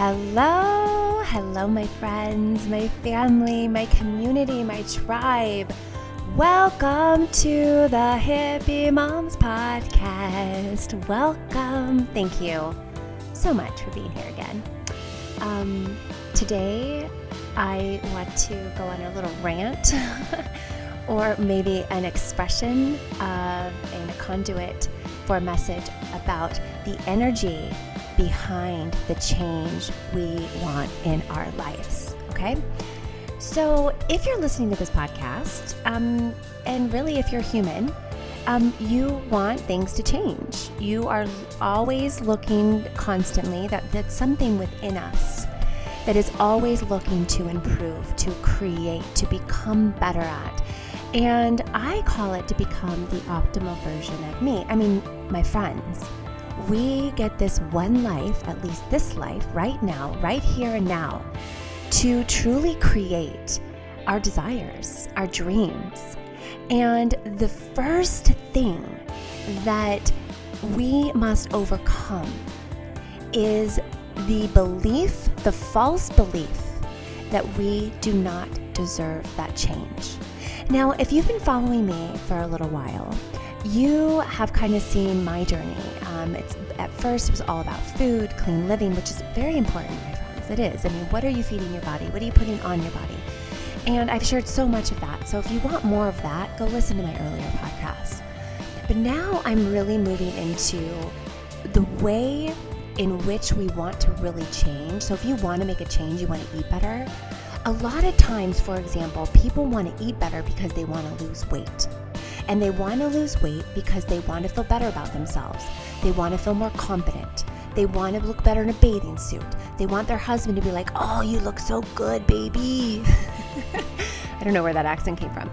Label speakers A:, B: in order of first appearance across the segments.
A: Hello, hello, my friends, my family, my community, my tribe. Welcome to the Hippie Moms Podcast. Welcome. Thank you so much for being here again. Um, today, I want to go on a little rant or maybe an expression of and a conduit for a message about the energy behind the change we want in our lives. Okay? So, if you're listening to this podcast, um, and really if you're human, um, you want things to change. You are always looking constantly that that's something within us that is always looking to improve, to create, to become better at. And I call it to become the optimal version of me. I mean, my friends, we get this one life, at least this life, right now, right here and now, to truly create our desires, our dreams. And the first thing that we must overcome is the belief, the false belief, that we do not deserve that change. Now, if you've been following me for a little while, you have kind of seen my journey. Um, it's at first it was all about food, clean living, which is very important, my friends. It is. I mean, what are you feeding your body? What are you putting on your body? And I've shared so much of that. So if you want more of that, go listen to my earlier podcasts. But now I'm really moving into the way in which we want to really change. So if you want to make a change, you want to eat better. A lot of times, for example, people want to eat better because they want to lose weight. And they want to lose weight because they want to feel better about themselves. They want to feel more confident. They want to look better in a bathing suit. They want their husband to be like, oh, you look so good, baby. I don't know where that accent came from.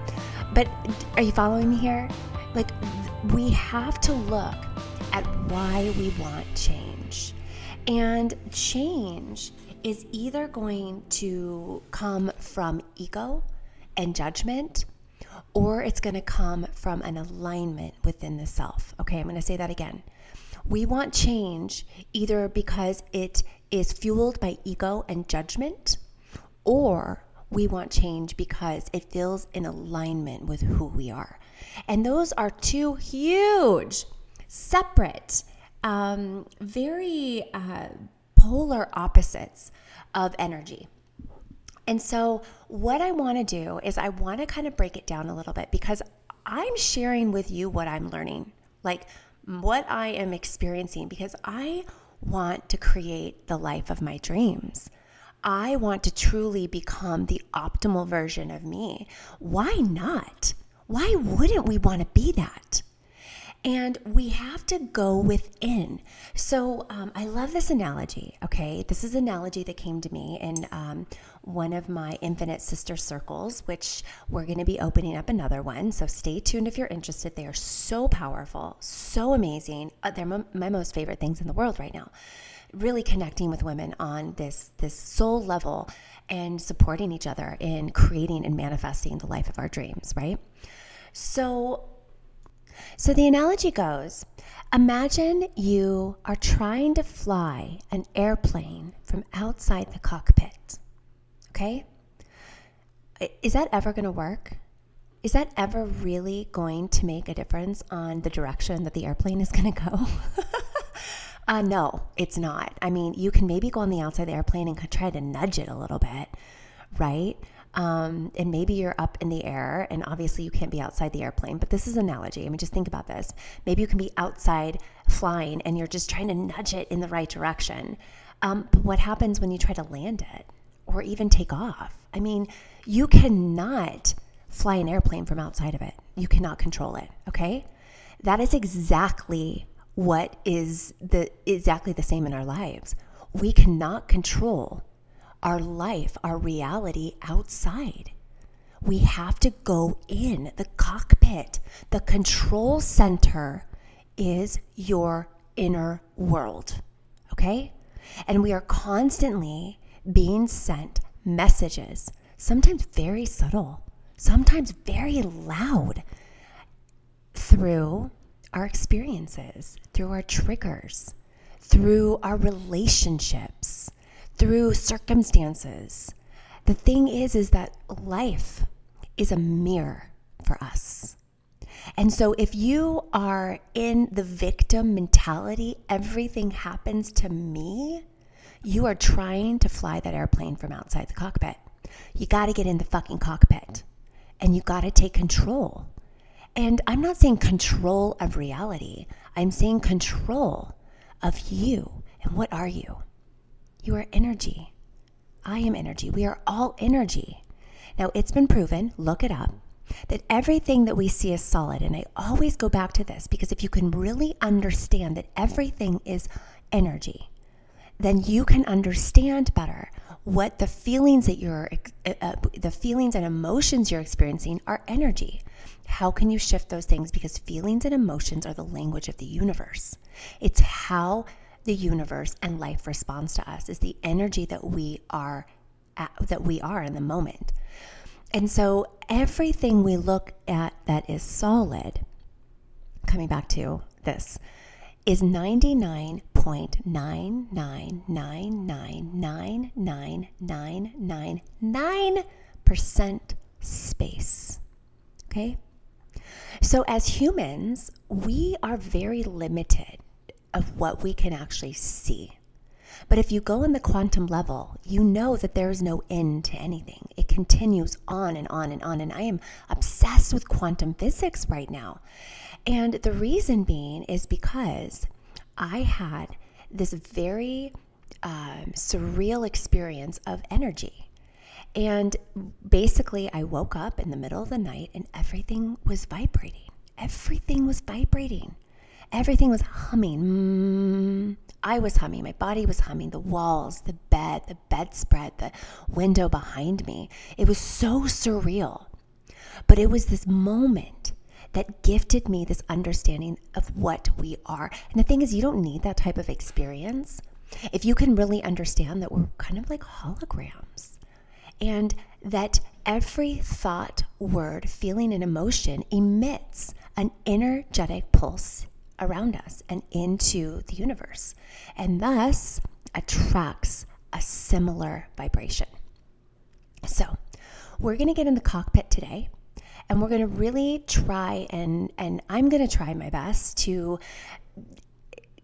A: But are you following me here? Like, we have to look at why we want change. And change is either going to come from ego and judgment or it's going to come from an alignment within the self. Okay, I'm going to say that again. We want change either because it is fueled by ego and judgment, or we want change because it feels in alignment with who we are. And those are two huge, separate, um, very uh, polar opposites of energy. And so, what I want to do is, I want to kind of break it down a little bit because I'm sharing with you what I'm learning, like what I am experiencing, because I want to create the life of my dreams. I want to truly become the optimal version of me. Why not? Why wouldn't we want to be that? And we have to go within. So um, I love this analogy. Okay, this is an analogy that came to me in um, one of my Infinite Sister Circles, which we're going to be opening up another one. So stay tuned if you're interested. They are so powerful, so amazing. Uh, they're my most favorite things in the world right now. Really connecting with women on this this soul level and supporting each other in creating and manifesting the life of our dreams. Right. So so the analogy goes Imagine you are trying to fly an airplane from outside the cockpit. Okay? Is that ever going to work? Is that ever really going to make a difference on the direction that the airplane is going to go? uh, no, it's not. I mean, you can maybe go on the outside of the airplane and try to nudge it a little bit, right? Um, and maybe you're up in the air, and obviously you can't be outside the airplane, but this is an analogy. I mean, just think about this. Maybe you can be outside flying and you're just trying to nudge it in the right direction. Um, but what happens when you try to land it or even take off? I mean, you cannot fly an airplane from outside of it, you cannot control it, okay? That is exactly what is the exactly the same in our lives. We cannot control our life, our reality outside. We have to go in the cockpit. The control center is your inner world. Okay? And we are constantly being sent messages, sometimes very subtle, sometimes very loud, through our experiences, through our triggers, through our relationships, through circumstances. The thing is is that life is a mirror for us. And so if you are in the victim mentality, everything happens to me, you are trying to fly that airplane from outside the cockpit. You got to get in the fucking cockpit and you got to take control. And I'm not saying control of reality, I'm saying control of you. And what are you? You are energy. I am energy. We are all energy. Now, it's been proven, look it up, that everything that we see is solid. And I always go back to this because if you can really understand that everything is energy, then you can understand better what the feelings that you're uh, uh, the feelings and emotions you're experiencing are energy. How can you shift those things? Because feelings and emotions are the language of the universe. It's how the universe and life responds to us is the energy that we are at, that we are in the moment. And so everything we look at that is solid coming back to this is 99.999999999% space. Okay? So as humans, we are very limited of what we can actually see. But if you go in the quantum level, you know that there is no end to anything. It continues on and on and on. And I am obsessed with quantum physics right now. And the reason being is because I had this very um, surreal experience of energy. And basically, I woke up in the middle of the night and everything was vibrating. Everything was vibrating. Everything was humming. Mm, I was humming. My body was humming. The walls, the bed, the bedspread, the window behind me. It was so surreal. But it was this moment that gifted me this understanding of what we are. And the thing is, you don't need that type of experience if you can really understand that we're kind of like holograms and that every thought, word, feeling, and emotion emits an energetic pulse around us and into the universe, and thus attracts a similar vibration. So, we're going to get in the cockpit today and we're going to really try and and I'm going to try my best to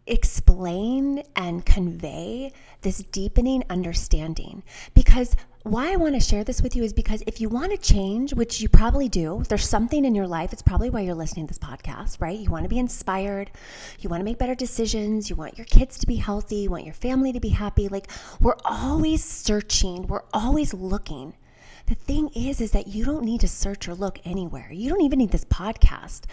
A: explain and convey this deepening understanding because why I want to share this with you is because if you want to change, which you probably do, there's something in your life. It's probably why you're listening to this podcast, right? You want to be inspired. You want to make better decisions. You want your kids to be healthy. You want your family to be happy. Like we're always searching, we're always looking. The thing is, is that you don't need to search or look anywhere. You don't even need this podcast.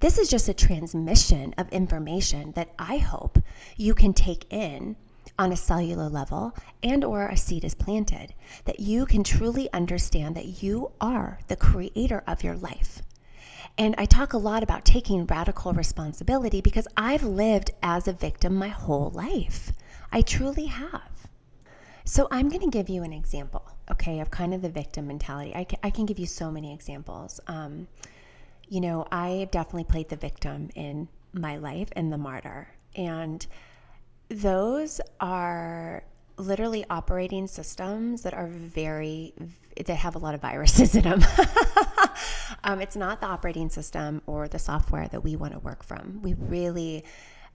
A: This is just a transmission of information that I hope you can take in on a cellular level and or a seed is planted that you can truly understand that you are the creator of your life and I talk a lot about taking radical responsibility because I've lived as a victim my whole life. I truly have. So I'm going to give you an example, okay, of kind of the victim mentality. I can, I can give you so many examples. Um, you know, I definitely played the victim in my life and the martyr. And those are literally operating systems that are very that have a lot of viruses in them um, it's not the operating system or the software that we want to work from we really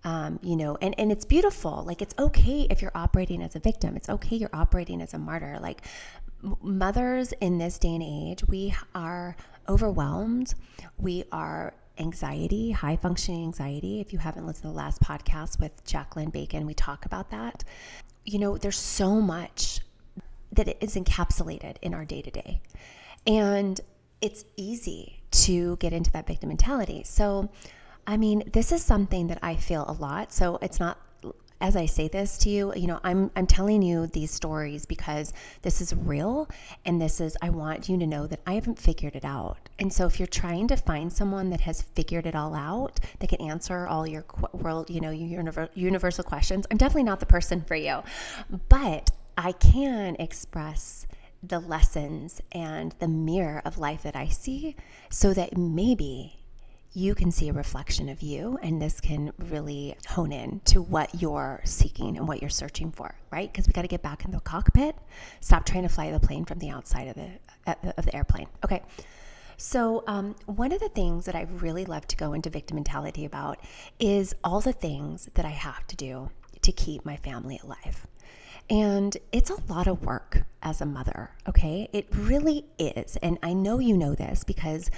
A: um, you know, and, and it's beautiful. Like, it's okay if you're operating as a victim, it's okay you're operating as a martyr. Like, mothers in this day and age, we are overwhelmed. We are anxiety, high functioning anxiety. If you haven't listened to the last podcast with Jacqueline Bacon, we talk about that. You know, there's so much that is encapsulated in our day to day. And it's easy to get into that victim mentality. So, I mean, this is something that I feel a lot. So it's not as I say this to you, you know, I'm I'm telling you these stories because this is real and this is I want you to know that I haven't figured it out. And so if you're trying to find someone that has figured it all out, that can answer all your world, you know, your universal questions, I'm definitely not the person for you. But I can express the lessons and the mirror of life that I see so that maybe you can see a reflection of you, and this can really hone in to what you're seeking and what you're searching for, right? Because we got to get back in the cockpit. Stop trying to fly the plane from the outside of the of the airplane. Okay. So, um, one of the things that I really love to go into victim mentality about is all the things that I have to do to keep my family alive. And it's a lot of work as a mother, okay? It really is. And I know you know this because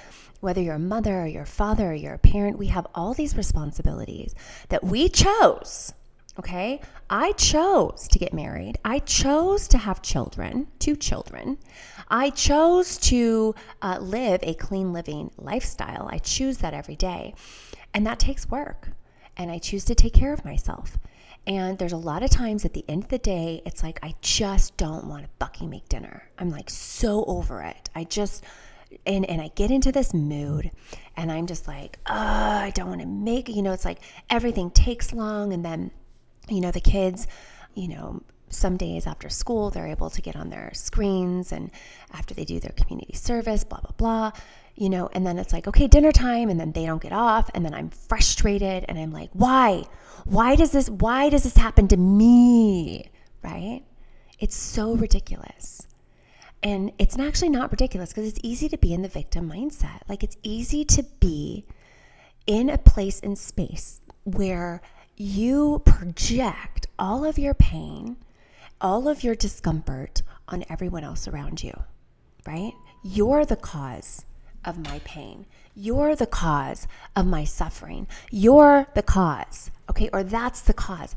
A: whether you're a mother or your father or you're a parent, we have all these responsibilities that we chose. Okay. I chose to get married. I chose to have children, two children. I chose to uh, live a clean living lifestyle. I choose that every day. And that takes work. And I choose to take care of myself. And there's a lot of times at the end of the day, it's like, I just don't want to Bucky make dinner. I'm like so over it. I just, and and I get into this mood and I'm just like, oh, I don't want to make you know, it's like everything takes long and then, you know, the kids, you know, some days after school they're able to get on their screens and after they do their community service, blah, blah, blah. You know, and then it's like, okay, dinner time, and then they don't get off, and then I'm frustrated and I'm like, why? Why does this why does this happen to me? Right? It's so ridiculous. And it's actually not ridiculous because it's easy to be in the victim mindset. Like it's easy to be in a place in space where you project all of your pain, all of your discomfort on everyone else around you, right? You're the cause of my pain. You're the cause of my suffering. You're the cause, okay? Or that's the cause.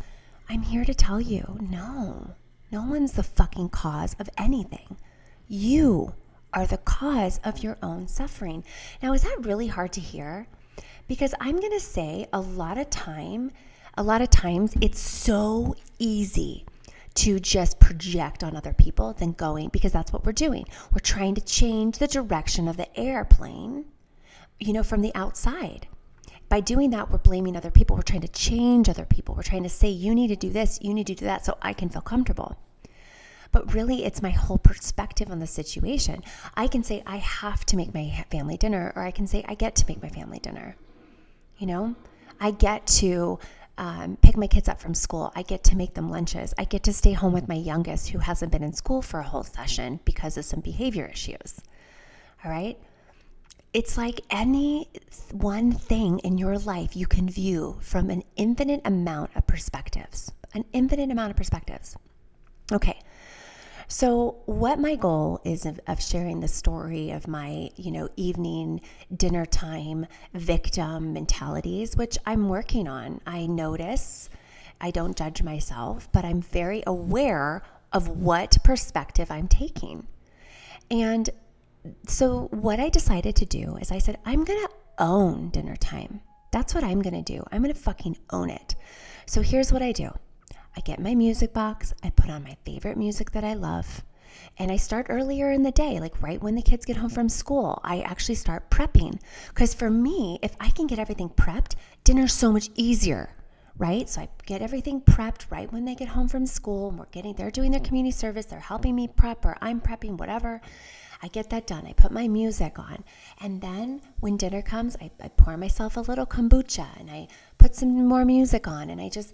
A: I'm here to tell you no, no one's the fucking cause of anything. You are the cause of your own suffering. Now, is that really hard to hear? Because I'm going to say a lot of time, a lot of times it's so easy to just project on other people than going because that's what we're doing. We're trying to change the direction of the airplane, you know, from the outside. By doing that, we're blaming other people. We're trying to change other people. We're trying to say, you need to do this, you need to do that so I can feel comfortable but really it's my whole perspective on the situation. I can say, I have to make my family dinner, or I can say, I get to make my family dinner. You know, I get to um, pick my kids up from school. I get to make them lunches. I get to stay home with my youngest who hasn't been in school for a whole session because of some behavior issues. All right. It's like any one thing in your life you can view from an infinite amount of perspectives, an infinite amount of perspectives. Okay, so, what my goal is of, of, sharing the story of my, you know, evening dinner time victim mentalities, which I'm working on. I notice, I don't judge myself, but I'm very aware of what perspective I'm taking. And so, what I decided to do is I said, I'm going to own dinner time. That's what I'm going to do. I'm going to fucking own it. So, here's what I do I get my music box, I put on my favorite music that I love, and I start earlier in the day, like right when the kids get home from school. I actually start prepping. Because for me, if I can get everything prepped, dinner's so much easier right? So I get everything prepped right when they get home from school. And we're getting, they're doing their community service, they're helping me prep, or I'm prepping, whatever. I get that done. I put my music on. And then when dinner comes, I, I pour myself a little kombucha and I put some more music on and I just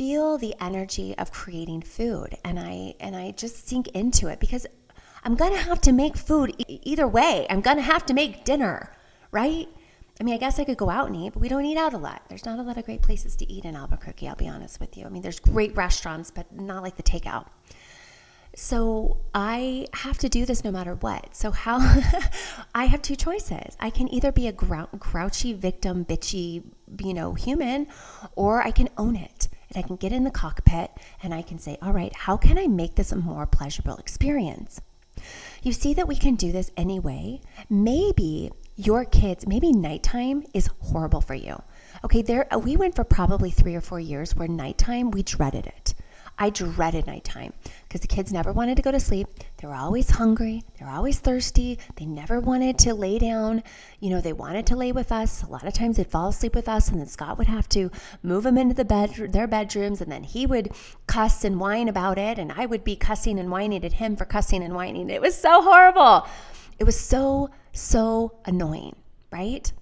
A: feel the energy of creating food and I and I just sink into it because I'm going to have to make food e- either way. I'm going to have to make dinner, right? I mean, I guess I could go out and eat, but we don't eat out a lot. There's not a lot of great places to eat in Albuquerque, I'll be honest with you. I mean, there's great restaurants, but not like the takeout. So I have to do this no matter what. So how I have two choices. I can either be a grou- grouchy victim, bitchy, you know, human, or I can own it and I can get in the cockpit and I can say, all right, how can I make this a more pleasurable experience? You see that we can do this anyway. Maybe your kids, maybe nighttime is horrible for you. Okay, there uh, we went for probably three or four years where nighttime we dreaded it. I dreaded nighttime because the kids never wanted to go to sleep. They were always hungry. They were always thirsty. They never wanted to lay down. You know, they wanted to lay with us. A lot of times they'd fall asleep with us, and then Scott would have to move them into the bed, their bedrooms, and then he would cuss and whine about it, and I would be cussing and whining at him for cussing and whining. It was so horrible. It was so so annoying, right?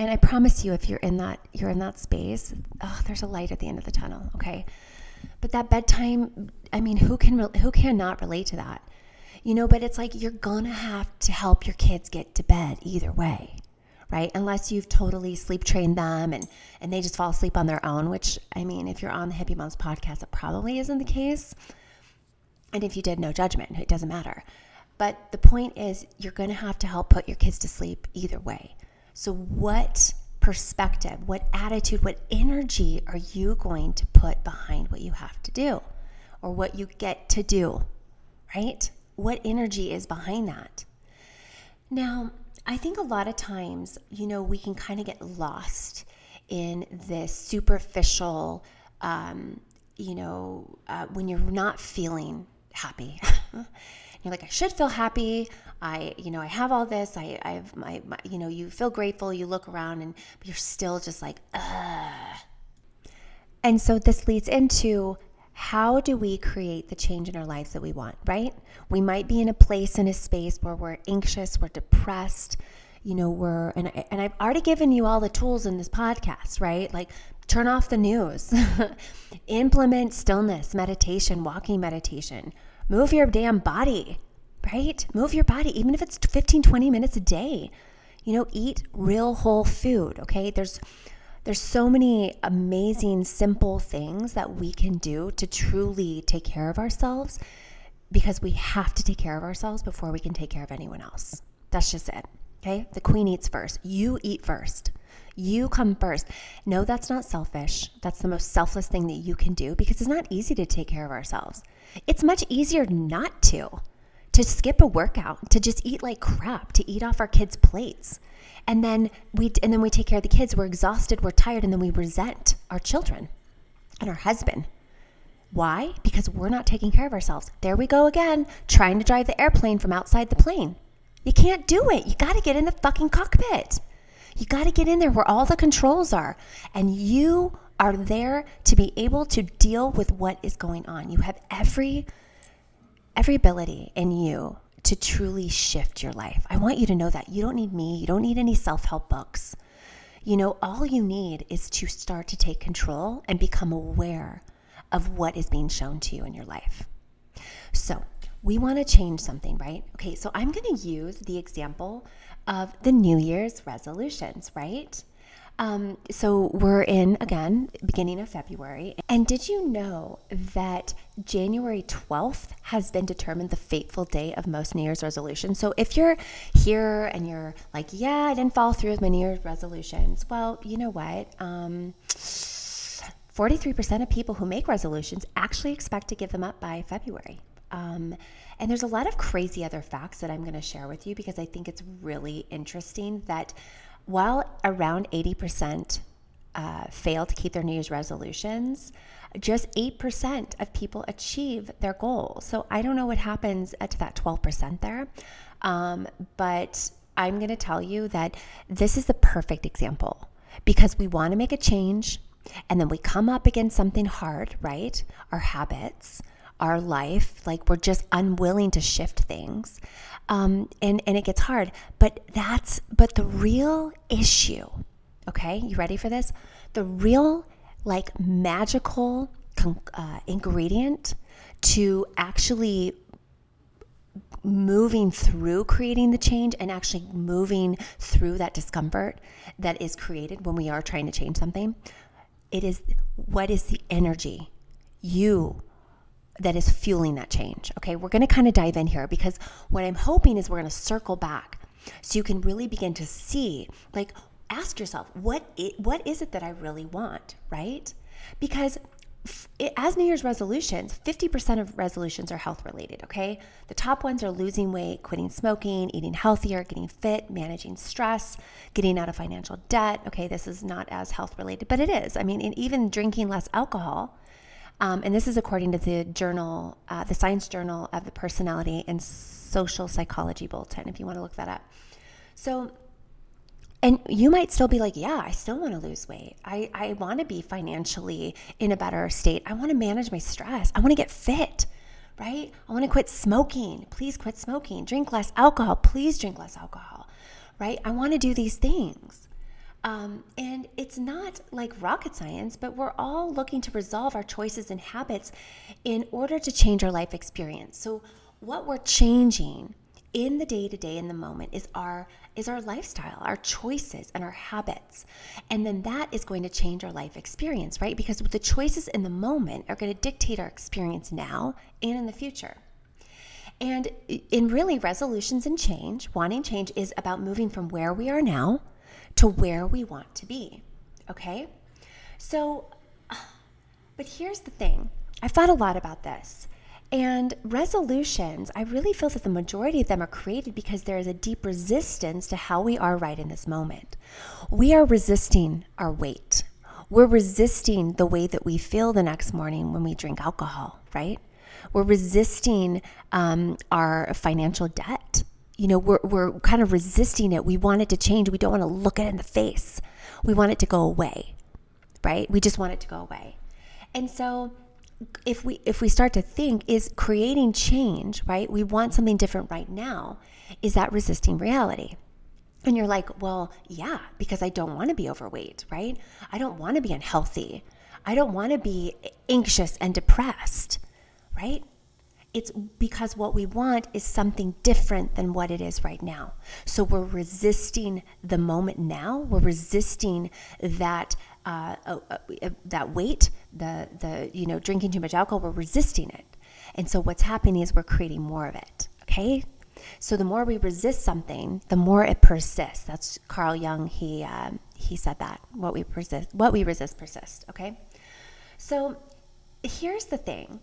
A: and I promise you, if you're in that you're in that space, oh, there's a light at the end of the tunnel. Okay, but that bedtime, I mean, who can who cannot relate to that? You know, but it's like you're gonna have to help your kids get to bed either way, right? Unless you've totally sleep trained them and and they just fall asleep on their own. Which I mean, if you're on the Hippie Moms podcast, it probably isn't the case. And if you did, no judgment. It doesn't matter. But the point is, you're going to have to help put your kids to sleep either way. So, what perspective, what attitude, what energy are you going to put behind what you have to do or what you get to do, right? What energy is behind that? Now, I think a lot of times, you know, we can kind of get lost in this superficial, um, you know, uh, when you're not feeling happy. you're like, I should feel happy. I, you know, I have all this. I, I have my, my, you know, you feel grateful. You look around and you're still just like, ugh. And so this leads into how do we create the change in our lives that we want, right? We might be in a place, in a space where we're anxious, we're depressed, you know, we're, and, I, and I've already given you all the tools in this podcast, right? Like turn off the news, implement stillness, meditation, walking meditation, move your damn body, right? Move your body, even if it's 15, 20 minutes a day. You know, eat real whole food, okay? There's there's so many amazing simple things that we can do to truly take care of ourselves because we have to take care of ourselves before we can take care of anyone else. That's just it. Okay? The queen eats first. You eat first. You come first. No, that's not selfish. That's the most selfless thing that you can do because it's not easy to take care of ourselves. It's much easier not to to skip a workout, to just eat like crap, to eat off our kids' plates. And then we and then we take care of the kids. We're exhausted, we're tired, and then we resent our children and our husband. Why? Because we're not taking care of ourselves. There we go again, trying to drive the airplane from outside the plane. You can't do it. You got to get in the fucking cockpit. You got to get in there where all the controls are. And you are there to be able to deal with what is going on. You have every every ability in you to truly shift your life. I want you to know that. You don't need me, you don't need any self help books. You know, all you need is to start to take control and become aware of what is being shown to you in your life. So, we want to change something, right? Okay, so I'm going to use the example of the New Year's resolutions, right? Um, so we're in again, beginning of February. And did you know that January 12th has been determined the fateful day of most New Year's resolutions? So if you're here and you're like, yeah, I didn't follow through with my New Year's resolutions, well, you know what? Um, 43% of people who make resolutions actually expect to give them up by February. Um, and there's a lot of crazy other facts that I'm going to share with you because I think it's really interesting that while around 80% uh, fail to keep their New Year's resolutions, just 8% of people achieve their goal. So I don't know what happens to that 12% there. Um, but I'm going to tell you that this is the perfect example because we want to make a change and then we come up against something hard, right? Our habits, our life, like we're just unwilling to shift things um, and and it gets hard. But that's but the real issue. Okay, you ready for this? The real like magical uh, ingredient to actually moving through creating the change and actually moving through that discomfort that is created when we are trying to change something it is what is the energy you that is fueling that change. Okay, we're going to kind of dive in here because what I'm hoping is we're going to circle back so you can really begin to see like ask yourself what it, what is it that I really want, right? Because it, as New Year's resolutions, 50% of resolutions are health related, okay? The top ones are losing weight, quitting smoking, eating healthier, getting fit, managing stress, getting out of financial debt. Okay, this is not as health related, but it is. I mean, even drinking less alcohol um, and this is according to the journal, uh, the Science Journal of the Personality and Social Psychology Bulletin, if you want to look that up. So, and you might still be like, yeah, I still want to lose weight. I, I want to be financially in a better state. I want to manage my stress. I want to get fit, right? I want to quit smoking. Please quit smoking. Drink less alcohol. Please drink less alcohol, right? I want to do these things. Um, and it's not like rocket science, but we're all looking to resolve our choices and habits in order to change our life experience. So, what we're changing in the day to day in the moment is our is our lifestyle our choices and our habits. And then that is going to change our life experience right? Because the choices in the moment are going to dictate our experience now and in the future. And in really resolutions and change wanting change is about moving from where we are now to where we want to be okay so but here's the thing i've thought a lot about this and resolutions, I really feel that the majority of them are created because there is a deep resistance to how we are right in this moment. We are resisting our weight. We're resisting the way that we feel the next morning when we drink alcohol, right? We're resisting um, our financial debt. You know, we're, we're kind of resisting it. We want it to change. We don't want to look it in the face. We want it to go away, right? We just want it to go away. And so if we if we start to think is creating change right we want something different right now is that resisting reality and you're like well yeah because i don't want to be overweight right i don't want to be unhealthy i don't want to be anxious and depressed right it's because what we want is something different than what it is right now. So we're resisting the moment now. We're resisting that uh, uh, uh, that weight, the the you know drinking too much alcohol. We're resisting it, and so what's happening is we're creating more of it. Okay, so the more we resist something, the more it persists. That's Carl Jung. He um, he said that what we persist, what we resist persists. Okay, so here's the thing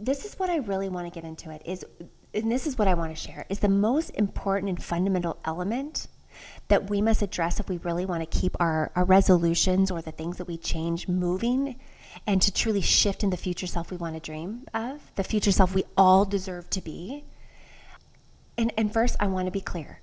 A: this is what I really want to get into it is and this is what I want to share is the most important and fundamental element that we must address if we really want to keep our, our resolutions or the things that we change moving and to truly shift in the future self we want to dream of, the future self we all deserve to be. And, and first, I want to be clear.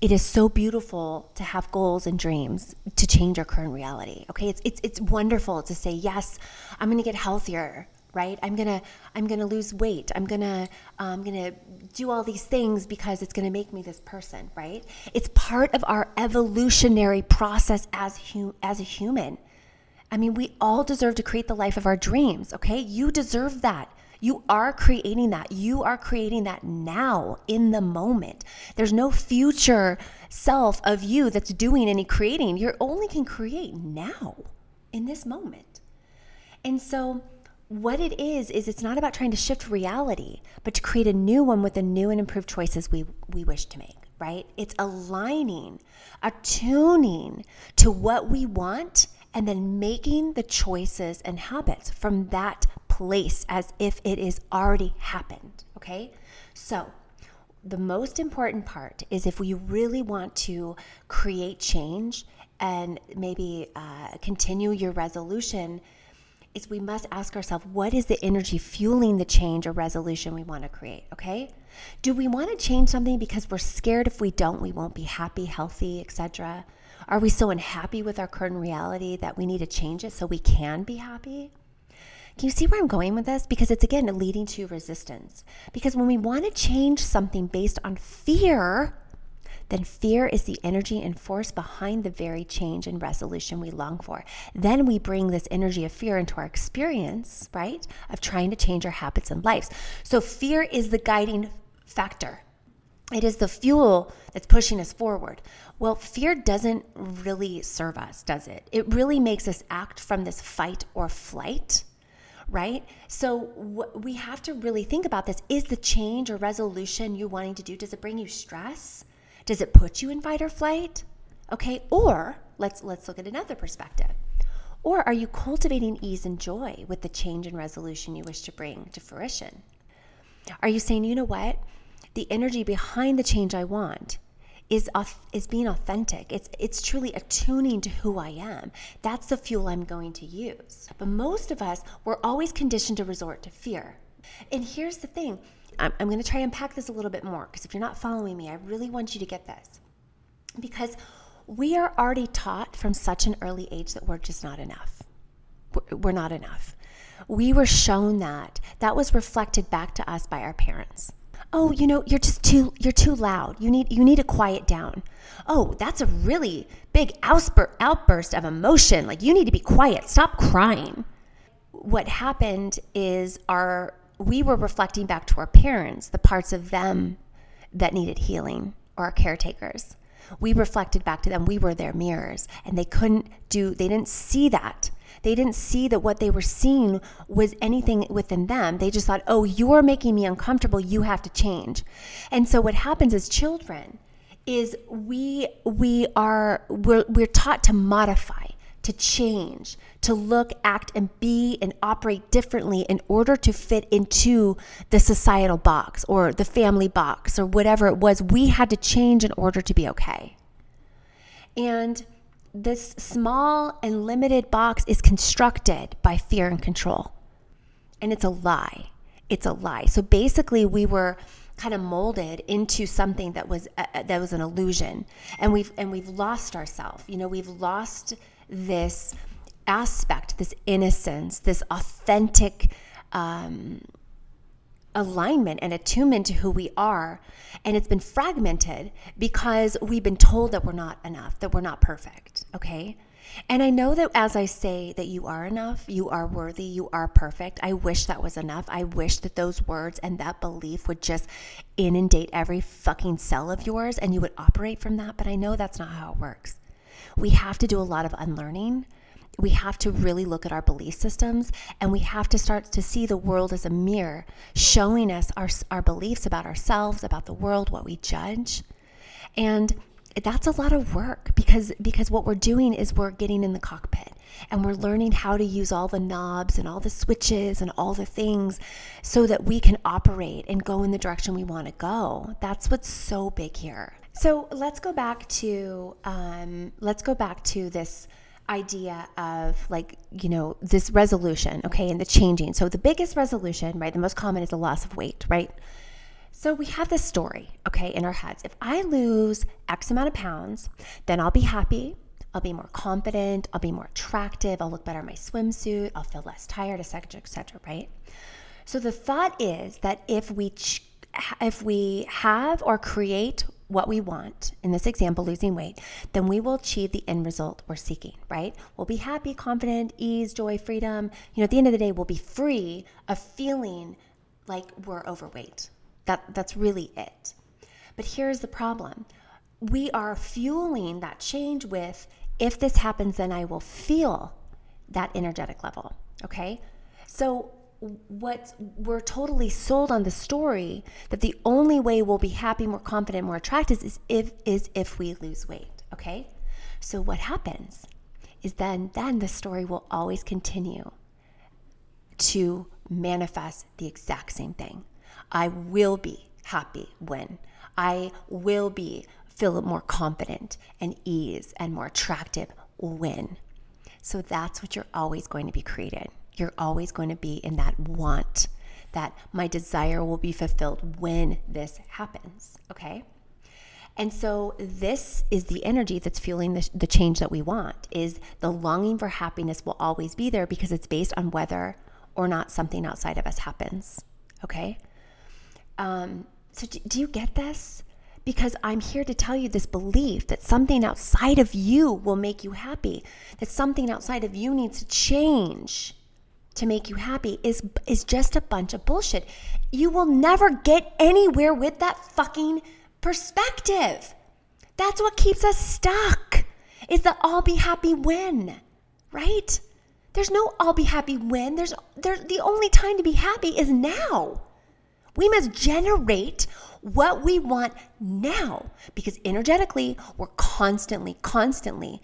A: It is so beautiful to have goals and dreams to change our current reality. Okay, it's it's it's wonderful to say yes. I'm going to get healthier right i'm gonna i'm gonna lose weight i'm gonna uh, i'm gonna do all these things because it's gonna make me this person right it's part of our evolutionary process as hu- as a human i mean we all deserve to create the life of our dreams okay you deserve that you are creating that. You are creating that now in the moment. There's no future self of you that's doing any creating. You only can create now in this moment. And so, what it is is it's not about trying to shift reality but to create a new one with the new and improved choices we we wish to make right? It's aligning attuning to what we want and then making the choices and habits from that place as if it is already happened okay? So the most important part is if we really want to create change and maybe uh, continue your resolution is we must ask ourselves what is the energy fueling the change or resolution we want to create, okay? Do we want to change something because we're scared if we don't we won't be happy, healthy, etc.? Are we so unhappy with our current reality that we need to change it so we can be happy? Can you see where I'm going with this? Because it's again leading to resistance. Because when we want to change something based on fear, then fear is the energy and force behind the very change and resolution we long for. Then we bring this energy of fear into our experience, right, of trying to change our habits and lives. So fear is the guiding factor. It is the fuel that's pushing us forward. Well, fear doesn't really serve us, does it? It really makes us act from this fight or flight right? So we have to really think about this. Is the change or resolution you're wanting to do, does it bring you stress? Does it put you in fight or flight? Okay, or let's let's look at another perspective. Or are you cultivating ease and joy with the change and resolution you wish to bring to fruition? Are you saying, you know what? The energy behind the change I want is is being authentic. It's it's truly attuning to who I am. That's the fuel I'm going to use. But most of us, we're always conditioned to resort to fear. And here's the thing I'm, I'm going to try and unpack this a little bit more because if you're not following me, I really want you to get this. Because we are already taught from such an early age that we're just not enough. We're, we're not enough. We were shown that. That was reflected back to us by our parents. Oh, you know, you're just too you're too loud. You need you need to quiet down. Oh, that's a really big outburst of emotion. Like you need to be quiet. Stop crying. What happened is our we were reflecting back to our parents the parts of them that needed healing or our caretakers. We reflected back to them. We were their mirrors and they couldn't do they didn't see that. They didn't see that what they were seeing was anything within them. They just thought, oh, you're making me uncomfortable. You have to change. And so what happens as children is we we are we're, we're taught to modify to change, to look, act, and be and operate differently in order to fit into the societal box or the family box or whatever it was. We had to change in order to be okay. And this small and limited box is constructed by fear and control. And it's a lie. It's a lie. So basically, we were kind of molded into something that was uh, uh that was an illusion, and we've and we've lost ourselves. You know, we've lost this aspect, this innocence, this authentic um, alignment and attunement to who we are. And it's been fragmented because we've been told that we're not enough, that we're not perfect. Okay. And I know that as I say that you are enough, you are worthy, you are perfect, I wish that was enough. I wish that those words and that belief would just inundate every fucking cell of yours and you would operate from that. But I know that's not how it works. We have to do a lot of unlearning. We have to really look at our belief systems and we have to start to see the world as a mirror, showing us our, our beliefs about ourselves, about the world, what we judge. And that's a lot of work because because what we're doing is we're getting in the cockpit and we're learning how to use all the knobs and all the switches and all the things so that we can operate and go in the direction we want to go. That's what's so big here so let's go back to um, let's go back to this idea of like you know this resolution okay and the changing. So the biggest resolution right the most common is the loss of weight right? So we have this story okay in our heads. If i lose x amount of pounds then i'll be happy i'll be more confident i'll be more attractive i'll look better in my swimsuit i'll feel less tired etc etc right? So the thought is that if we ch- if we have or create what we want, in this example, losing weight, then we will achieve the end result we're seeking, right? We'll be happy, confident, ease, joy, freedom. You know, at the end of the day, we'll be free of feeling like we're overweight. That, that's really it. But here's the problem we are fueling that change with if this happens, then I will feel that energetic level, okay? So what we're totally sold on the story that the only way we'll be happy, more confident, more attractive is if is if we lose weight. Okay? So what happens is then then the story will always continue to manifest the exact same thing. I will be happy when I will be feel more confident and ease and more attractive when. So that's what you're always going to be created you're always going to be in that want that my desire will be fulfilled when this happens. Okay. And so this is the energy that's fueling the, the, change that we want is the longing for happiness will always be there because it's based on whether or not something outside of us happens. Okay. Um, so do, do you get this? Because I'm here to tell you this belief that something outside of you will make you happy, that something outside of you needs to change to make you happy is is just a bunch of bullshit. You will never get anywhere with that fucking perspective. That's what keeps us stuck. Is the I'll be happy when, right? There's no I'll be happy when. There's there's the only time to be happy is now. We must generate what we want now because energetically we're constantly constantly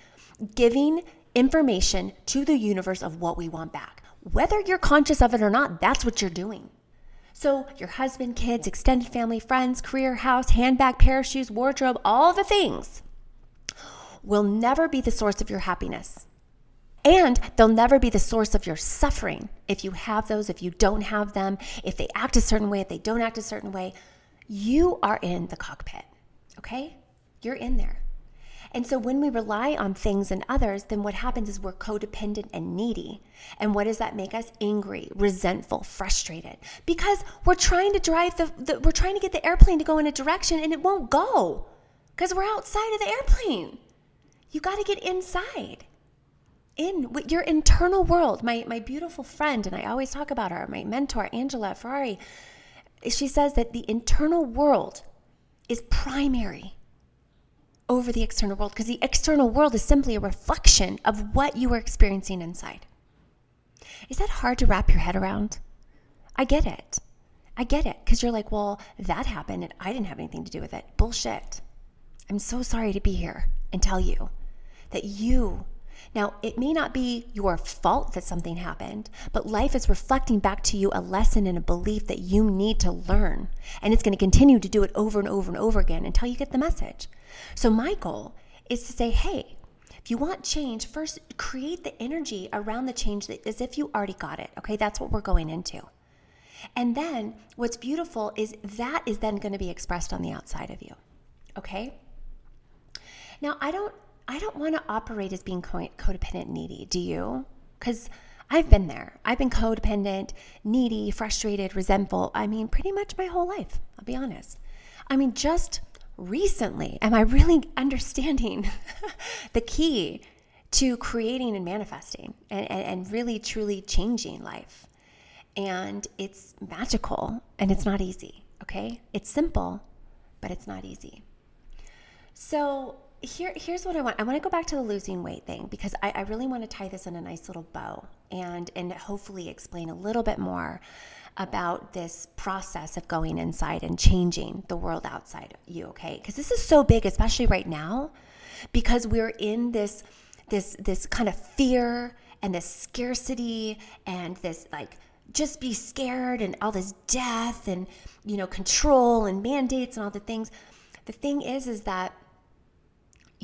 A: giving information to the universe of what we want back. Whether you're conscious of it or not, that's what you're doing. So, your husband, kids, extended family, friends, career, house, handbag, pair of shoes, wardrobe, all the things will never be the source of your happiness. And they'll never be the source of your suffering. If you have those, if you don't have them, if they act a certain way, if they don't act a certain way, you are in the cockpit, okay? You're in there. And so when we rely on things and others, then what happens is we're codependent and needy. And what does that make us? Angry, resentful, frustrated. Because we're trying to drive the, the we're trying to get the airplane to go in a direction and it won't go. Because we're outside of the airplane. You got to get inside. In your internal world. My my beautiful friend, and I always talk about her, my mentor, Angela Ferrari, she says that the internal world is primary over the external world because the external world is simply a reflection of what you are experiencing inside. Is that hard to wrap your head around? I get it. I get it because you're like, well, that happened and I didn't have anything to do with it. Bullshit. I'm so sorry to be here and tell you that you, now it may not be your fault that something happened, but life is reflecting back to you a lesson and a belief that you need to learn. And it's going to continue to do it over and over and over again until you get the message. So, my goal is to say, hey, if you want change, first create the energy around the change as if you already got it. Okay, that's what we're going into. And then what's beautiful is that is then going to be expressed on the outside of you. Okay? Now, I don't I don't want to operate as being codependent and needy, do you? Cuz I've been there. I've been codependent, needy, frustrated, resentful. I mean, pretty much my whole life, I'll be honest. I mean, just recently am I really understanding the key to creating and manifesting and, and, and, really truly changing life. And it's magical and it's not easy, okay? It's simple, but it's not easy. So here, here's what I want. I want to go back to the losing weight thing because I, I really want to tie this in a nice little bow and and hopefully explain a little bit more about this process of going inside and changing the world outside of you, okay? Because this is so big, especially right now, because we're in this this this kind of fear and this scarcity and this like just be scared and all this death and you know control and mandates and all the things. The thing is is that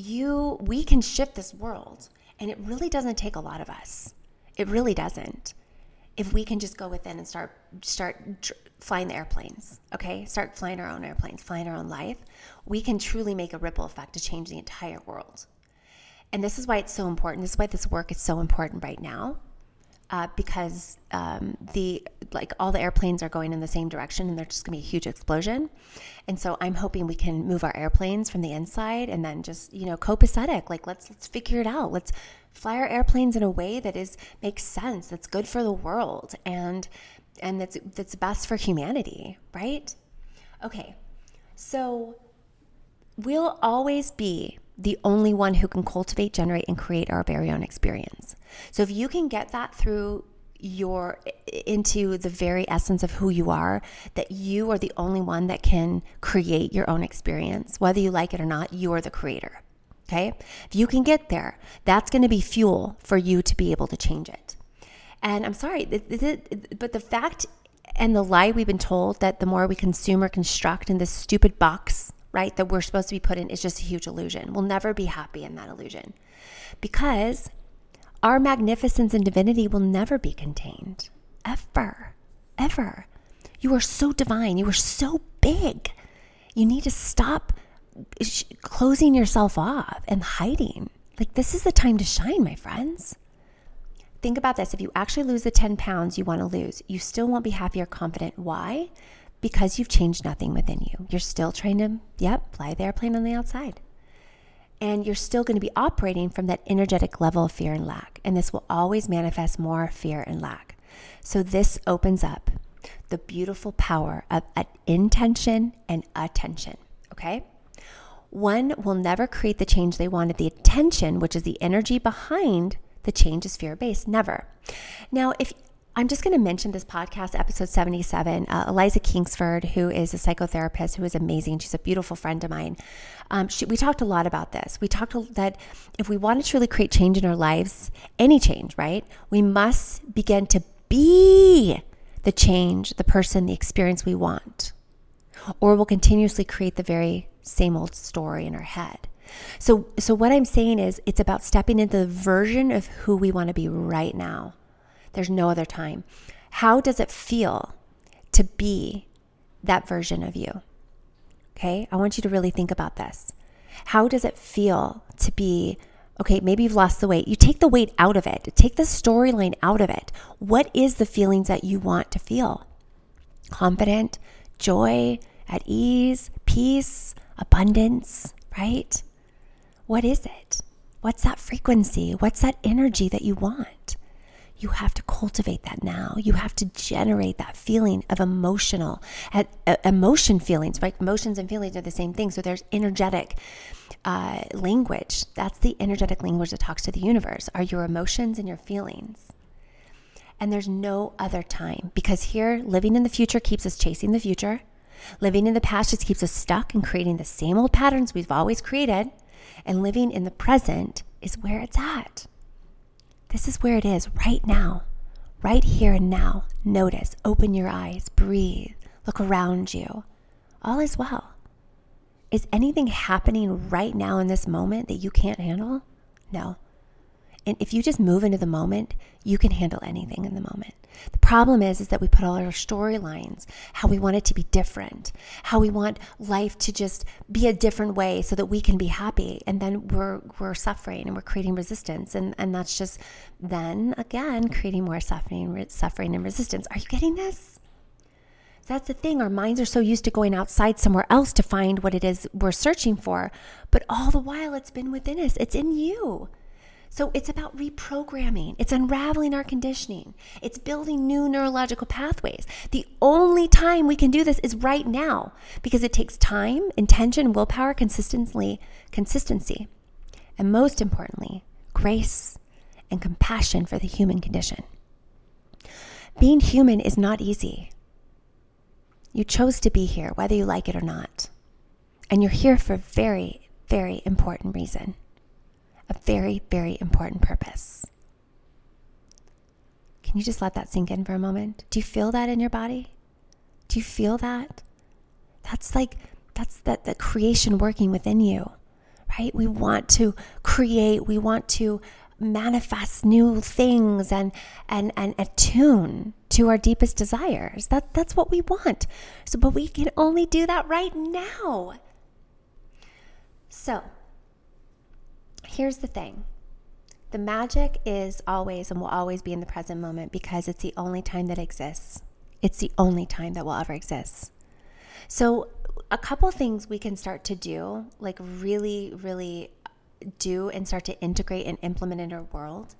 A: you we can shift this world and it really doesn't take a lot of us. It really doesn't if we can just go within and start start flying the airplanes, okay? Start flying our own airplanes, flying our own life, we can truly make a ripple effect to change the entire world. And this is why it's so important. This is why this work is so important right now. Uh, because um, the like all the airplanes are going in the same direction and there's just gonna be a huge explosion. And so i'm hoping we can move our airplanes from the inside and then just you know copacetic like let's let's figure it out. Let's fly our airplanes in a way that is makes sense that's good for the world and and that's that's best for humanity right? Okay so we'll always be the only one who can cultivate generate and create our very own experience so if you can get that through your into the very essence of who you are that you are the only one that can create your own experience whether you like it or not you are the creator Okay. If you can get there, that's going to be fuel for you to be able to change it. And I'm sorry, but the fact and the lie we've been told that the more we consume or construct in this stupid box, right, that we're supposed to be put in is just a huge illusion. We'll never be happy in that illusion because our magnificence and divinity will never be contained. Ever. Ever. You are so divine. You are so big. You need to stop closing yourself off and hiding. Like, this is the time to shine, my friends. Think about this. If you actually lose the 10 pounds you want to lose, you still won't be happy or confident. Why? Because you've changed nothing within you. You're still trying to, yep, fly the airplane on the outside. And you're still going to be operating from that energetic level of fear and lack. And this will always manifest more fear and lack. So, this opens up the beautiful power of uh, intention and attention. Okay? One will never create the change they wanted. The attention, which is the energy behind the change, is fear based. Never. Now, if I'm just going to mention this podcast, episode 77. Uh, Eliza Kingsford, who is a psychotherapist who is amazing. She's a beautiful friend of mine. Um, she, we talked a lot about this. We talked that if we want to truly create change in our lives, any change, right, we must begin to be the change, the person, the experience we want. Or we'll continuously create the very same old story in our head. So, so what I'm saying is, it's about stepping into the version of who we want to be right now. There's no other time. How does it feel to be that version of you? Okay, I want you to really think about this. How does it feel to be okay? Maybe you've lost the weight. You take the weight out of it, take the storyline out of it. What is the feelings that you want to feel? Confident, joy, at ease, peace, abundance, right? What is it? What's that frequency? What's that energy that you want? You have to cultivate that now. You have to generate that feeling of emotional, uh, emotion feelings, right? Emotions and feelings are the same thing. So there's energetic uh, language. That's the energetic language that talks to the universe, are your emotions and your feelings. And there's no other time because here, living in the future keeps us chasing the future. Living in the past just keeps us stuck and creating the same old patterns we've always created. And living in the present is where it's at. This is where it is right now, right here and now. Notice, open your eyes, breathe, look around you. All is well. Is anything happening right now in this moment that you can't handle? No. And if you just move into the moment, you can handle anything in the moment. The problem is, is that we put all our storylines, how we want it to be different, how we want life to just be a different way so that we can be happy. And then we're we're suffering and we're creating resistance. And, and that's just then again creating more suffering, suffering and resistance. Are you getting this? That's the thing. Our minds are so used to going outside somewhere else to find what it is we're searching for. But all the while, it's been within us, it's in you. So it's about reprogramming, it's unraveling our conditioning, it's building new neurological pathways. The only time we can do this is right now because it takes time, intention, willpower, consistency, consistency, and most importantly, grace and compassion for the human condition. Being human is not easy. You chose to be here, whether you like it or not. And you're here for a very, very important reason a very, very important purpose. Can you just let that sink in for a moment? Do you feel that in your body? Do you feel that? That's like, that's that the creation working within you, right? We want to create, we want to manifest new things and and and attune to our deepest desires. That that's what we want. So but we can only do that right now. So, here's the thing the magic is always and will always be in the present moment because it's the only time that exists. It's the only time that will ever exist. So, a couple things we can start to do, like really, really do and start to integrate and implement in our world.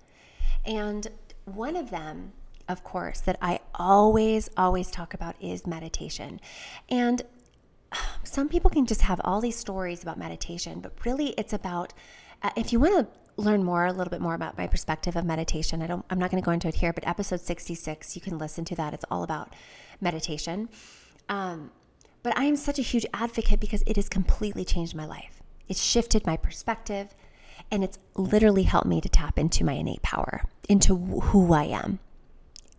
A: And one of them, of course, that I always, always talk about is meditation. And some people can just have all these stories about meditation, but really it's about uh, if you want to learn more, a little bit more about my perspective of meditation, I don't, I'm not going to go into it here, but episode 66, you can listen to that. It's all about meditation. Um, but I am such a huge advocate because it has completely changed my life. It's shifted my perspective and it's literally helped me to tap into my innate power, into who I am.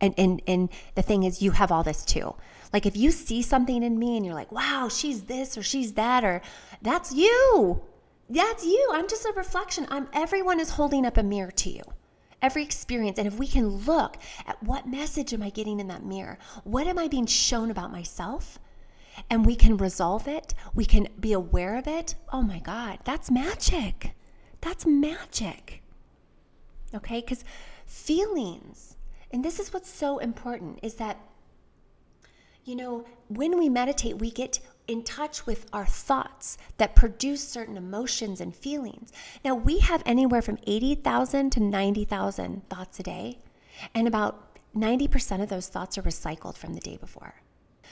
A: And, and, and the thing is, you have all this too. Like if you see something in me and you're like, wow, she's this or she's that, or that's you. That's you. I'm just a reflection. I'm everyone is holding up a mirror to you. Every experience. And if we can look at what message am I getting in that mirror? What am I being shown about myself? And we can resolve it. We can be aware of it. Oh my God, that's magic. That's magic. Okay? Because feelings, and this is what's so important, is that, you know, when we meditate, we get in touch with our thoughts that produce certain emotions and feelings. Now, we have anywhere from 80,000 to 90,000 thoughts a day, and about 90% of those thoughts are recycled from the day before.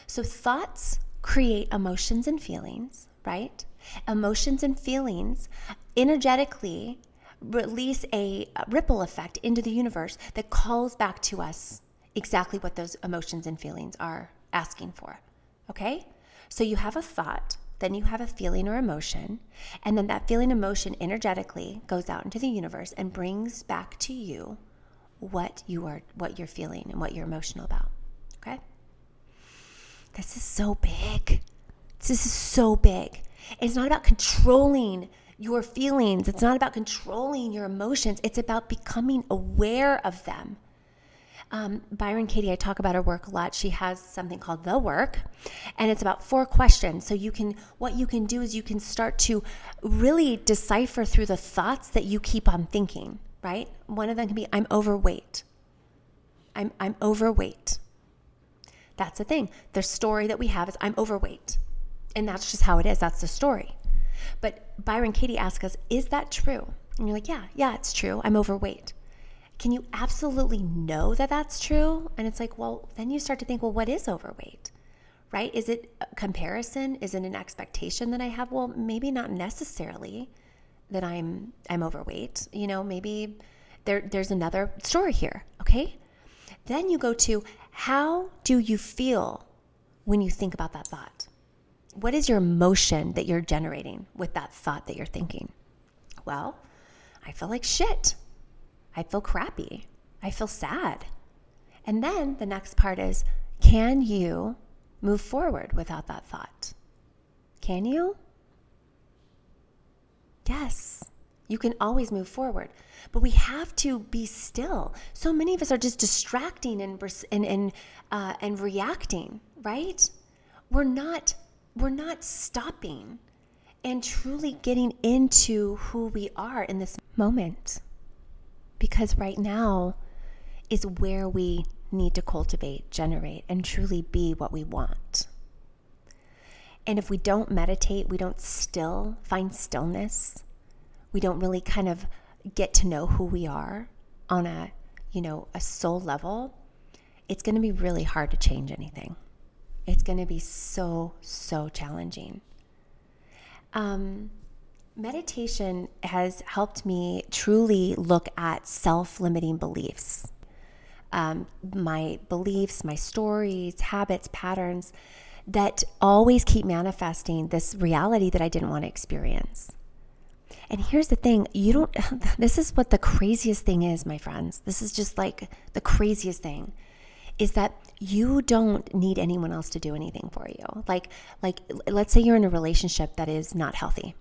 A: So, thoughts create emotions and feelings, right? Emotions and feelings energetically release a ripple effect into the universe that calls back to us exactly what those emotions and feelings are asking for. Okay? So you have a thought, then you have a feeling or emotion, and then that feeling emotion energetically goes out into the universe and brings back to you what you are what you're feeling and what you're emotional about. Okay? This is so big. This is so big. It's not about controlling your feelings. It's not about controlling your emotions. It's about becoming aware of them Um, Byron Katie, I talk about her work a lot. She has something called The Work, and it's about four questions. So you can, what you can do is you can start to really decipher through the thoughts that you keep on thinking. Right? One of them can be, "I'm overweight." I'm I'm overweight. That's the thing. The story that we have is I'm overweight, and that's just how it is. That's the story. But Byron Katie asks us, "Is that true?" And you're like, "Yeah, yeah, it's true. I'm overweight." Can you absolutely know that that's true? And it's like, well, then you start to think, well, what is overweight? Right? Is it comparison? Is it an expectation that I have? Well, maybe not necessarily that I'm I'm overweight. You know, maybe there there's another story here, okay? Then you go to how do you feel when you think about that thought? What is your emotion that you're generating with that thought that you're thinking? Well, I feel like shit. I feel crappy. I feel sad. And then the next part is can you move forward without that thought? Can you? Yes, you can always move forward. But we have to be still. So many of us are just distracting and, and, and, uh, and reacting, right? We're not, we're not stopping and truly getting into who we are in this moment because right now is where we need to cultivate, generate, and truly be what we want. And if we don't meditate, we don't still find stillness, we don't really kind of get to know who we are on a, you know, a soul level, it's going to be really hard to change anything. It's going to be so, so challenging. Um, meditation has helped me truly look at self limiting beliefs. Um, my beliefs, my stories, habits, patterns that always keep manifesting this reality that I didn't want to experience. And here's the thing you don't, this is what the craziest thing is, my friends. This is just like the craziest thing is that you don't need anyone else to do anything for you. Like, like, let's say you're in a relationship that is not healthy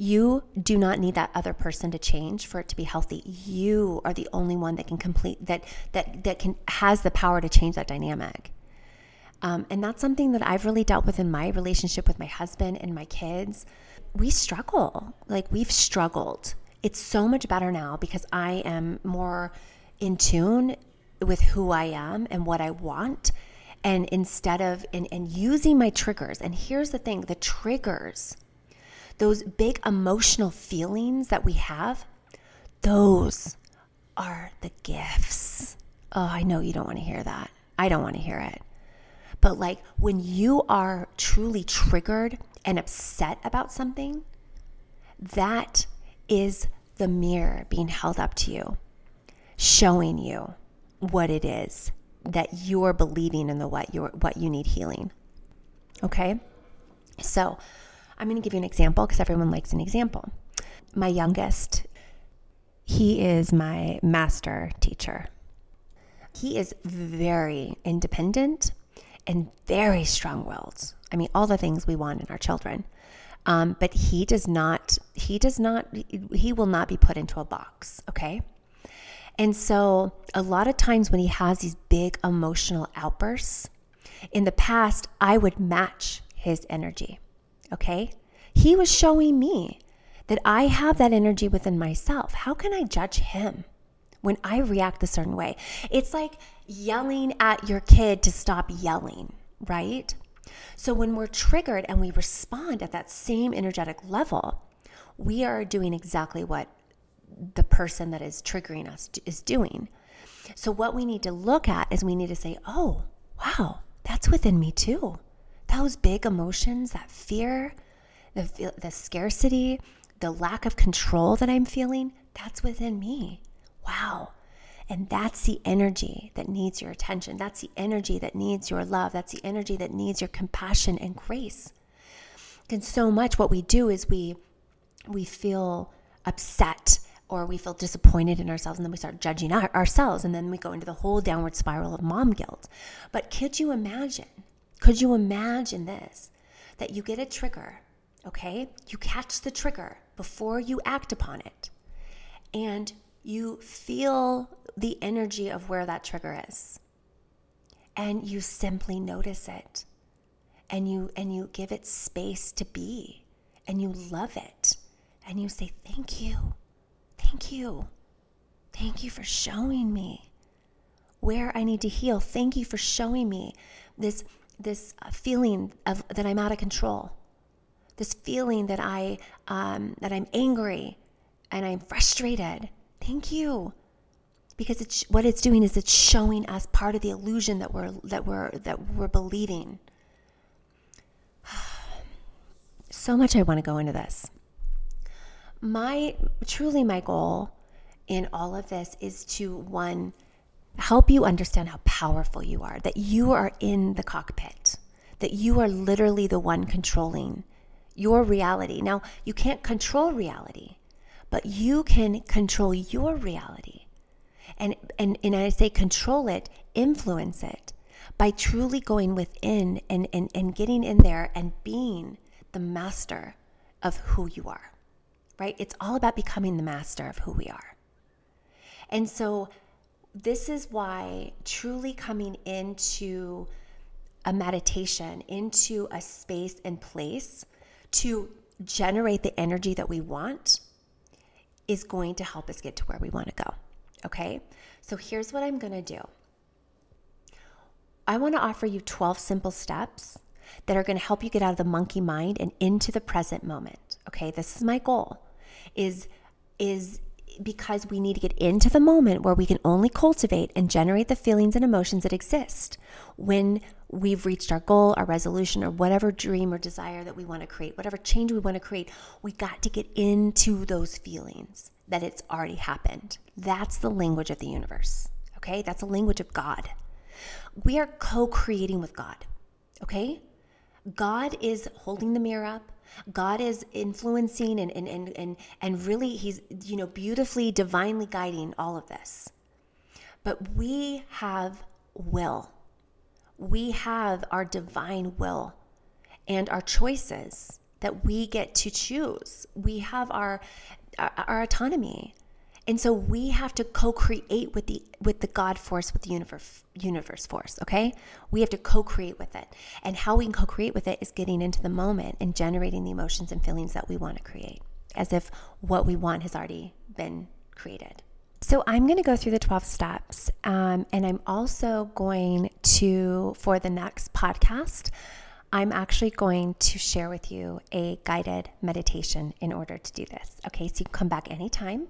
A: you do not need that other person to change for it to be healthy. You are the only one that can complete that that that can has the power to change that dynamic. Um, and that's something that I've really dealt with in my relationship with my husband and my kids. We struggle, like we've struggled. It's so much better now because I am more in tune with who I am and what I want. And instead of and, and using my triggers, and here's the thing the triggers those big emotional feelings that we have, those are the gifts. Oh, I know you don't want to hear that. I don't want to hear it. But like when you are truly triggered and upset about something, that is the mirror being held up to you, showing you what it is that you're believing in the what you what you need healing. Okay? So, I'm going to give you an example because everyone likes an example. My youngest, he is my master teacher. He is very independent and very strong willed. I mean, all the things we want in our children. Um, but he does not, he does not, he will not be put into a box, okay? And so, a lot of times when he has these big emotional outbursts, in the past, I would match his energy. Okay. He was showing me that I have that energy within myself. How can I judge him when I react a certain way? It's like yelling at your kid to stop yelling, right? So when we're triggered and we respond at that same energetic level, we are doing exactly what the person that is triggering us is doing. So, what we need to look at is we need to say, oh, wow, that's within me too those big emotions, that fear, the, the scarcity, the lack of control that I'm feeling, that's within me. Wow. And that's the energy that needs your attention. That's the energy that needs your love. That's the energy that needs your compassion and grace. And so much what we do is we we feel upset or we feel disappointed in ourselves and then we start judging our, ourselves and then we go into the whole downward spiral of mom guilt. But could you imagine could you imagine this? That you get a trigger, okay? You catch the trigger before you act upon it. And you feel the energy of where that trigger is. And you simply notice it. And you and you give it space to be. And you love it. And you say, "Thank you. Thank you. Thank you for showing me where I need to heal. Thank you for showing me this this feeling of that I'm out of control. This feeling that I um, that I'm angry and I'm frustrated. Thank you, because it's what it's doing is it's showing us part of the illusion that we're that we're that we're believing. So much I want to go into this. My truly my goal in all of this is to one help you understand how powerful you are, that you are in the cockpit, that you are literally the one controlling your reality. Now, you can't control reality, but you can control your reality. And, and, and I say control it, influence it by truly going within and, and, and getting in there and being the master of who you are, right? It's all about becoming the master of who we are. And so, this is why truly coming into a meditation, into a space and place to generate the energy that we want is going to help us get to where we want to go. Okay? So here's what I'm going to do I want to offer you 12 simple steps that are going to help you get out of the monkey mind and into the present moment. Okay? This is my goal is is because we need to get into the moment where we can only cultivate and generate the feelings and emotions that exist when we've reached our goal, our resolution, or whatever dream or desire that we want to create, whatever change we want to create. We got to get into those feelings that it's already happened. That's the language of the universe. Okay? That's the language of God. We are co creating with God. Okay? God is holding the mirror up. God is influencing and, and, and, and, and really, He's, you know, beautifully, divinely guiding all of this. But we have will. We have our divine will and our choices that we get to choose. We have our, our, our autonomy. And so we have to co-create with the with the God force, with the universe universe force, okay? We have to co-create with it. And how we can co-create with it is getting into the moment and generating the emotions and feelings that we want to create, as if what we want has already been created. So I'm going to go through the 12 steps, um, and I'm also going to, for the next podcast, I'm actually going to share with you a guided meditation in order to do this. Okay, so you can come back anytime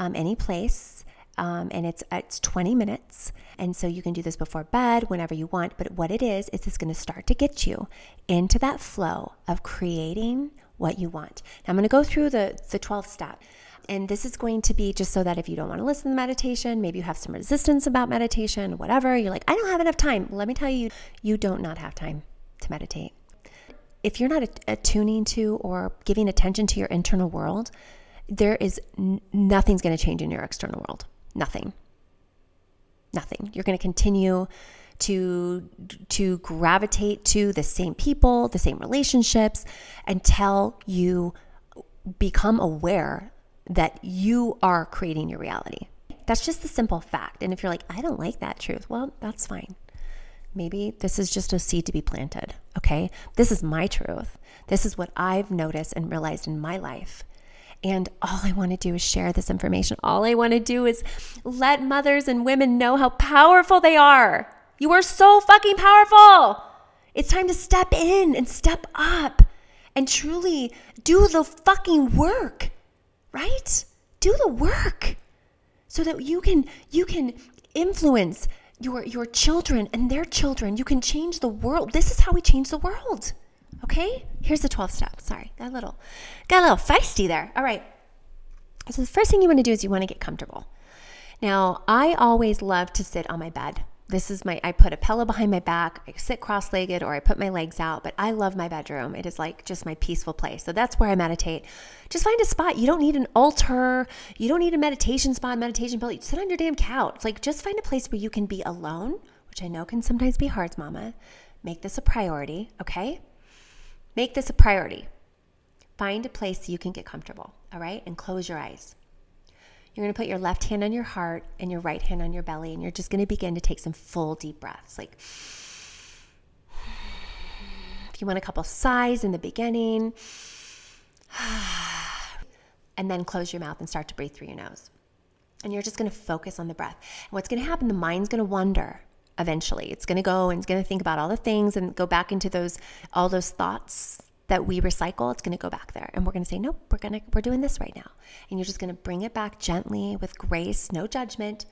A: um, any place. Um, and it's it's 20 minutes. And so you can do this before bed whenever you want but what it is is it's going to start to get you into that flow of creating what you want. Now i'm going to go through the the 12 step. And this is going to be just so that if you don't want to listen to meditation maybe you have some resistance about meditation whatever you're like i don't have enough time. Let me tell you you don't not have time to meditate. If you're not attuning to or giving attention to your internal world there is n- nothing's going to change in your external world. Nothing. Nothing. You're going to continue to to gravitate to the same people, the same relationships until you become aware that you are creating your reality. That's just the simple fact. And if you're like, I don't like that truth, well, that's fine. Maybe this is just a seed to be planted, okay? This is my truth. This is what I've noticed and realized in my life. And all I want to do is share this information. All I want to do is let mothers and women know how powerful they are. You are so fucking powerful. It's time to step in and step up and truly do the fucking work, right? Do the work so that you can you can influence your your children and their children. You can change the world. This is how we change the world. Okay? Here's the 12 steps. Sorry, got a little got a little feisty there. All right. So the first thing you want to do is you want to get comfortable. Now, I always love to sit on my bed. This is my I put a pillow behind my back, I sit cross-legged or I put my legs out, but I love my bedroom. It is like just my peaceful place. So that's where I meditate. Just find a spot. You don't need an altar. You don't need a meditation spot, meditation pillow. You sit on your damn couch. Like just find a place where you can be alone, which I know can sometimes be hard, mama. Make this a priority, okay? Make this a priority. Find a place you can get comfortable, all right? And close your eyes. You're going to put your left hand on your heart and your right hand on your belly, and you're just going to begin to take some full deep breaths. Like, if you want a couple sighs in the beginning, and then close your mouth and start to breathe through your nose. And you're just going to focus on the breath. And what's going to happen? The mind's going to wander eventually. It's going to go and it's going to think about all the things and go back into those all those thoughts that we recycle. It's going to go back there. And we're going to say, "Nope, we're going to we're doing this right now." And you're just going to bring it back gently with grace, no judgment.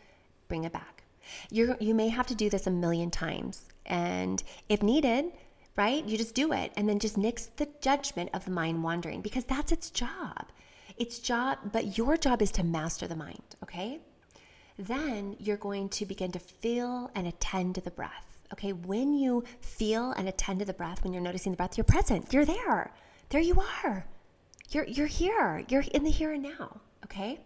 A: Bring it back. You you may have to do this a million times. And if needed, right? You just do it and then just nix the judgment of the mind wandering because that's its job. Its job, but your job is to master the mind, okay? Then you're going to begin to feel and attend to the breath. Okay, when you feel and attend to the breath, when you're noticing the breath, you're present. You're there. There you are. You're you're here. You're in the here and now, okay?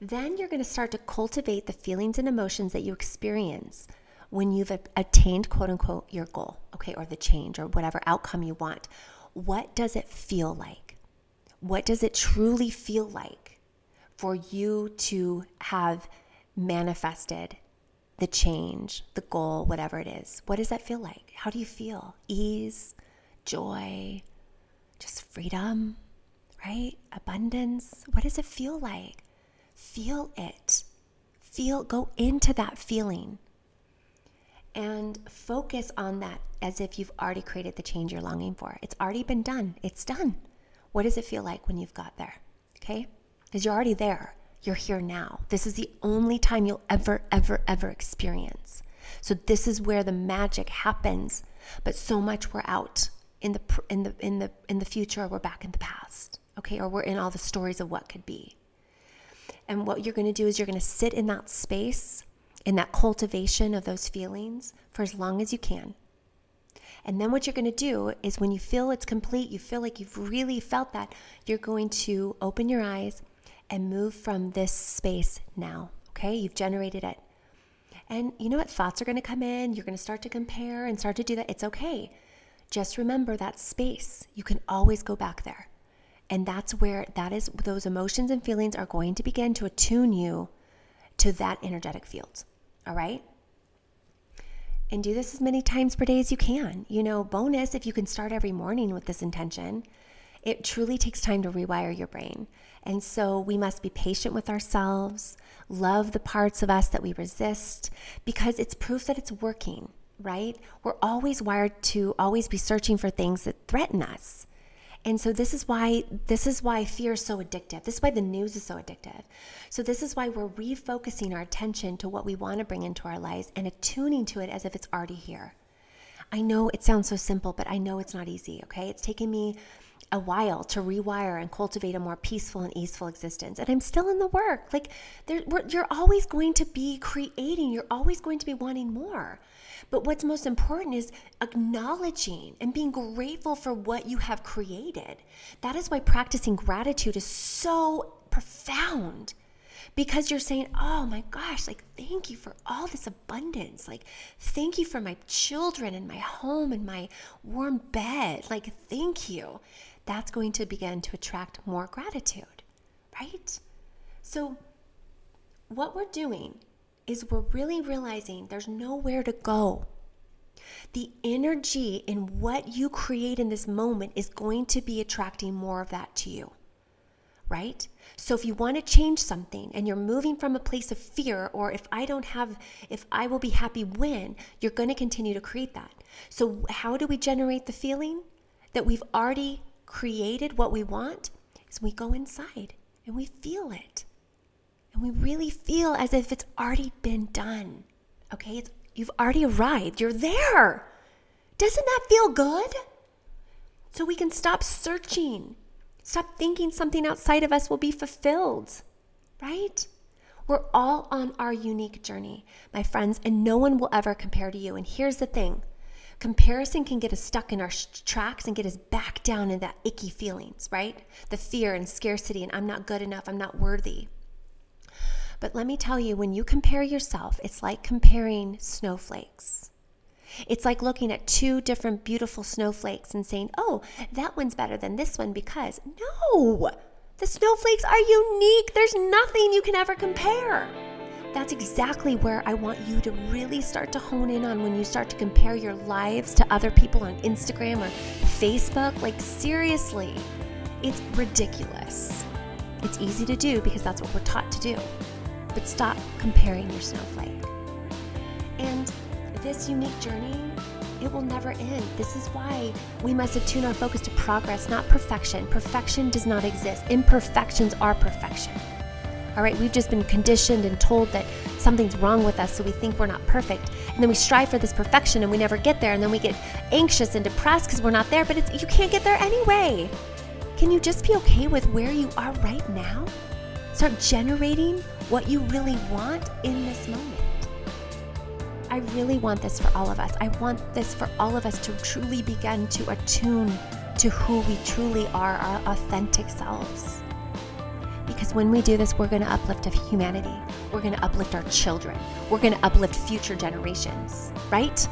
A: Then you're going to start to cultivate the feelings and emotions that you experience when you've attained quote unquote your goal, okay, or the change or whatever outcome you want. What does it feel like? What does it truly feel like for you to have manifested the change, the goal, whatever it is? What does that feel like? How do you feel? Ease, joy, just freedom, right? Abundance. What does it feel like? Feel it. Feel, go into that feeling and focus on that as if you've already created the change you're longing for. It's already been done. It's done. What does it feel like when you've got there? Okay? Because you're already there. You're here now. This is the only time you'll ever, ever, ever experience. So this is where the magic happens. But so much we're out in the in the in the in the future. We're back in the past. Okay, or we're in all the stories of what could be. And what you're going to do is you're going to sit in that space, in that cultivation of those feelings for as long as you can. And then what you're going to do is when you feel it's complete, you feel like you've really felt that, you're going to open your eyes and move from this space now. Okay? You've generated it. And you know what? Thoughts are going to come in. You're going to start to compare and start to do that. It's okay. Just remember that space. You can always go back there. And that's where that is those emotions and feelings are going to begin to attune you to that energetic field. All right? and do this as many times per day as you can. You know, bonus if you can start every morning with this intention. It truly takes time to rewire your brain. And so we must be patient with ourselves, love the parts of us that we resist, because it's proof that it's working, right? We're always wired to always be searching for things that threaten us. And so this is why this is why fear is so addictive. This is why the news is so addictive. So this is why we're refocusing our attention to what we want to bring into our lives and attuning to it as if it's already here. I know it sounds so simple, but I know it's not easy, okay? It's taken me a while to rewire and cultivate a more peaceful and easeful existence. And I'm still in the work. Like, you're always going to be creating, you're always going to be wanting more. But what's most important is acknowledging and being grateful for what you have created. That is why practicing gratitude is so profound because you're saying, oh my gosh, like, thank you for all this abundance. Like, thank you for my children and my home and my warm bed. Like, thank you. That's going to begin to attract more gratitude, right? So, what we're doing is we're really realizing there's nowhere to go. The energy in what you create in this moment is going to be attracting more of that to you, right? So if you want to change something and you're moving from a place of fear, or if I don't have, if I will be happy when, you're going to continue to create that. So, how do we generate the feeling that we've already created what we want? Is we go inside and we feel it and we really feel as if it's already been done. Okay, it's you've already arrived. You're there. Doesn't that feel good? So we can stop searching. Stop thinking something outside of us will be fulfilled. Right? We're all on our unique journey, my friends, and no one will ever compare to you. And here's the thing comparison can get us stuck in our sh- tracks and get us back down in that icky feelings, right? The fear and scarcity, and I'm not good enough, I'm not worthy. But let me tell you, when you compare yourself, it's like comparing snowflakes. It's like looking at two different beautiful snowflakes and saying, oh, that one's better than this one because. No, The snowflakes are unique. There's nothing you can ever compare. That's exactly where I want you to really start to hone in on when you start to compare your lives to other people on Instagram or Facebook. Like, seriously, it's ridiculous. It's easy to do because that's what we're taught to do. But stop comparing your snowflake. And this unique journey, it will never end. This is why we must attune our focus to progress, not perfection. Perfection does not exist, imperfections are perfection. All right, we've just been conditioned and told that something's wrong with us, so we think we're not perfect. And then we strive for this perfection and we never get there. And then we get anxious and depressed because we're not there, but you can't get there anyway. Can you just be okay with where you are right now? Start generating what you really want in this moment. I really want this for all of us. I want this for all of us to truly begin to attune to who we truly are, our authentic selves. Because when we do this, we're going to uplift of humanity. We're going to uplift our children. We're going to uplift future generations, right?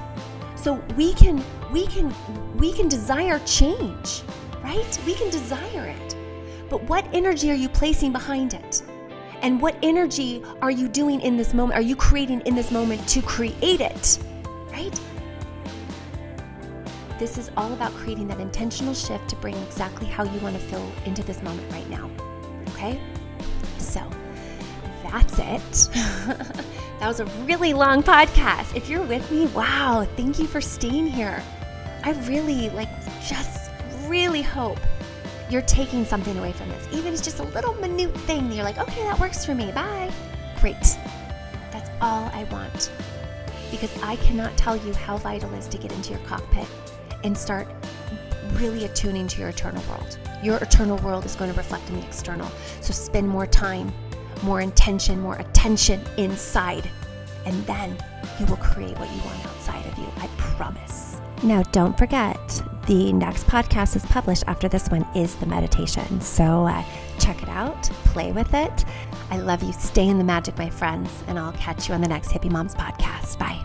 A: So we can we can we can desire change, right? We can desire it. But what energy are you placing behind it? And what energy are you doing in this moment? Are you creating in this moment to create it? Right? This is all about creating that intentional shift to bring exactly how you want to feel into this moment right now. Okay? That's it. that was a really long podcast. If you're with me, wow, thank you for staying here. I really, like, just really hope you're taking something away from this. Even it's just a little minute thing you're like, okay, that works for me. Bye. Great. That's all I want. Because I cannot tell you how vital it is to get into your cockpit and start really attuning to your eternal world. Your eternal world is going to reflect in the external. So spend more time, more intention, more attention inside, and then you will create what you want outside of you. I promise. Now, don't forget, the next podcast is published after this one is the meditation. So uh, check it out, play with it. I love you. Stay in the magic, my friends, and I'll catch you on the next Hippie Moms podcast. Bye.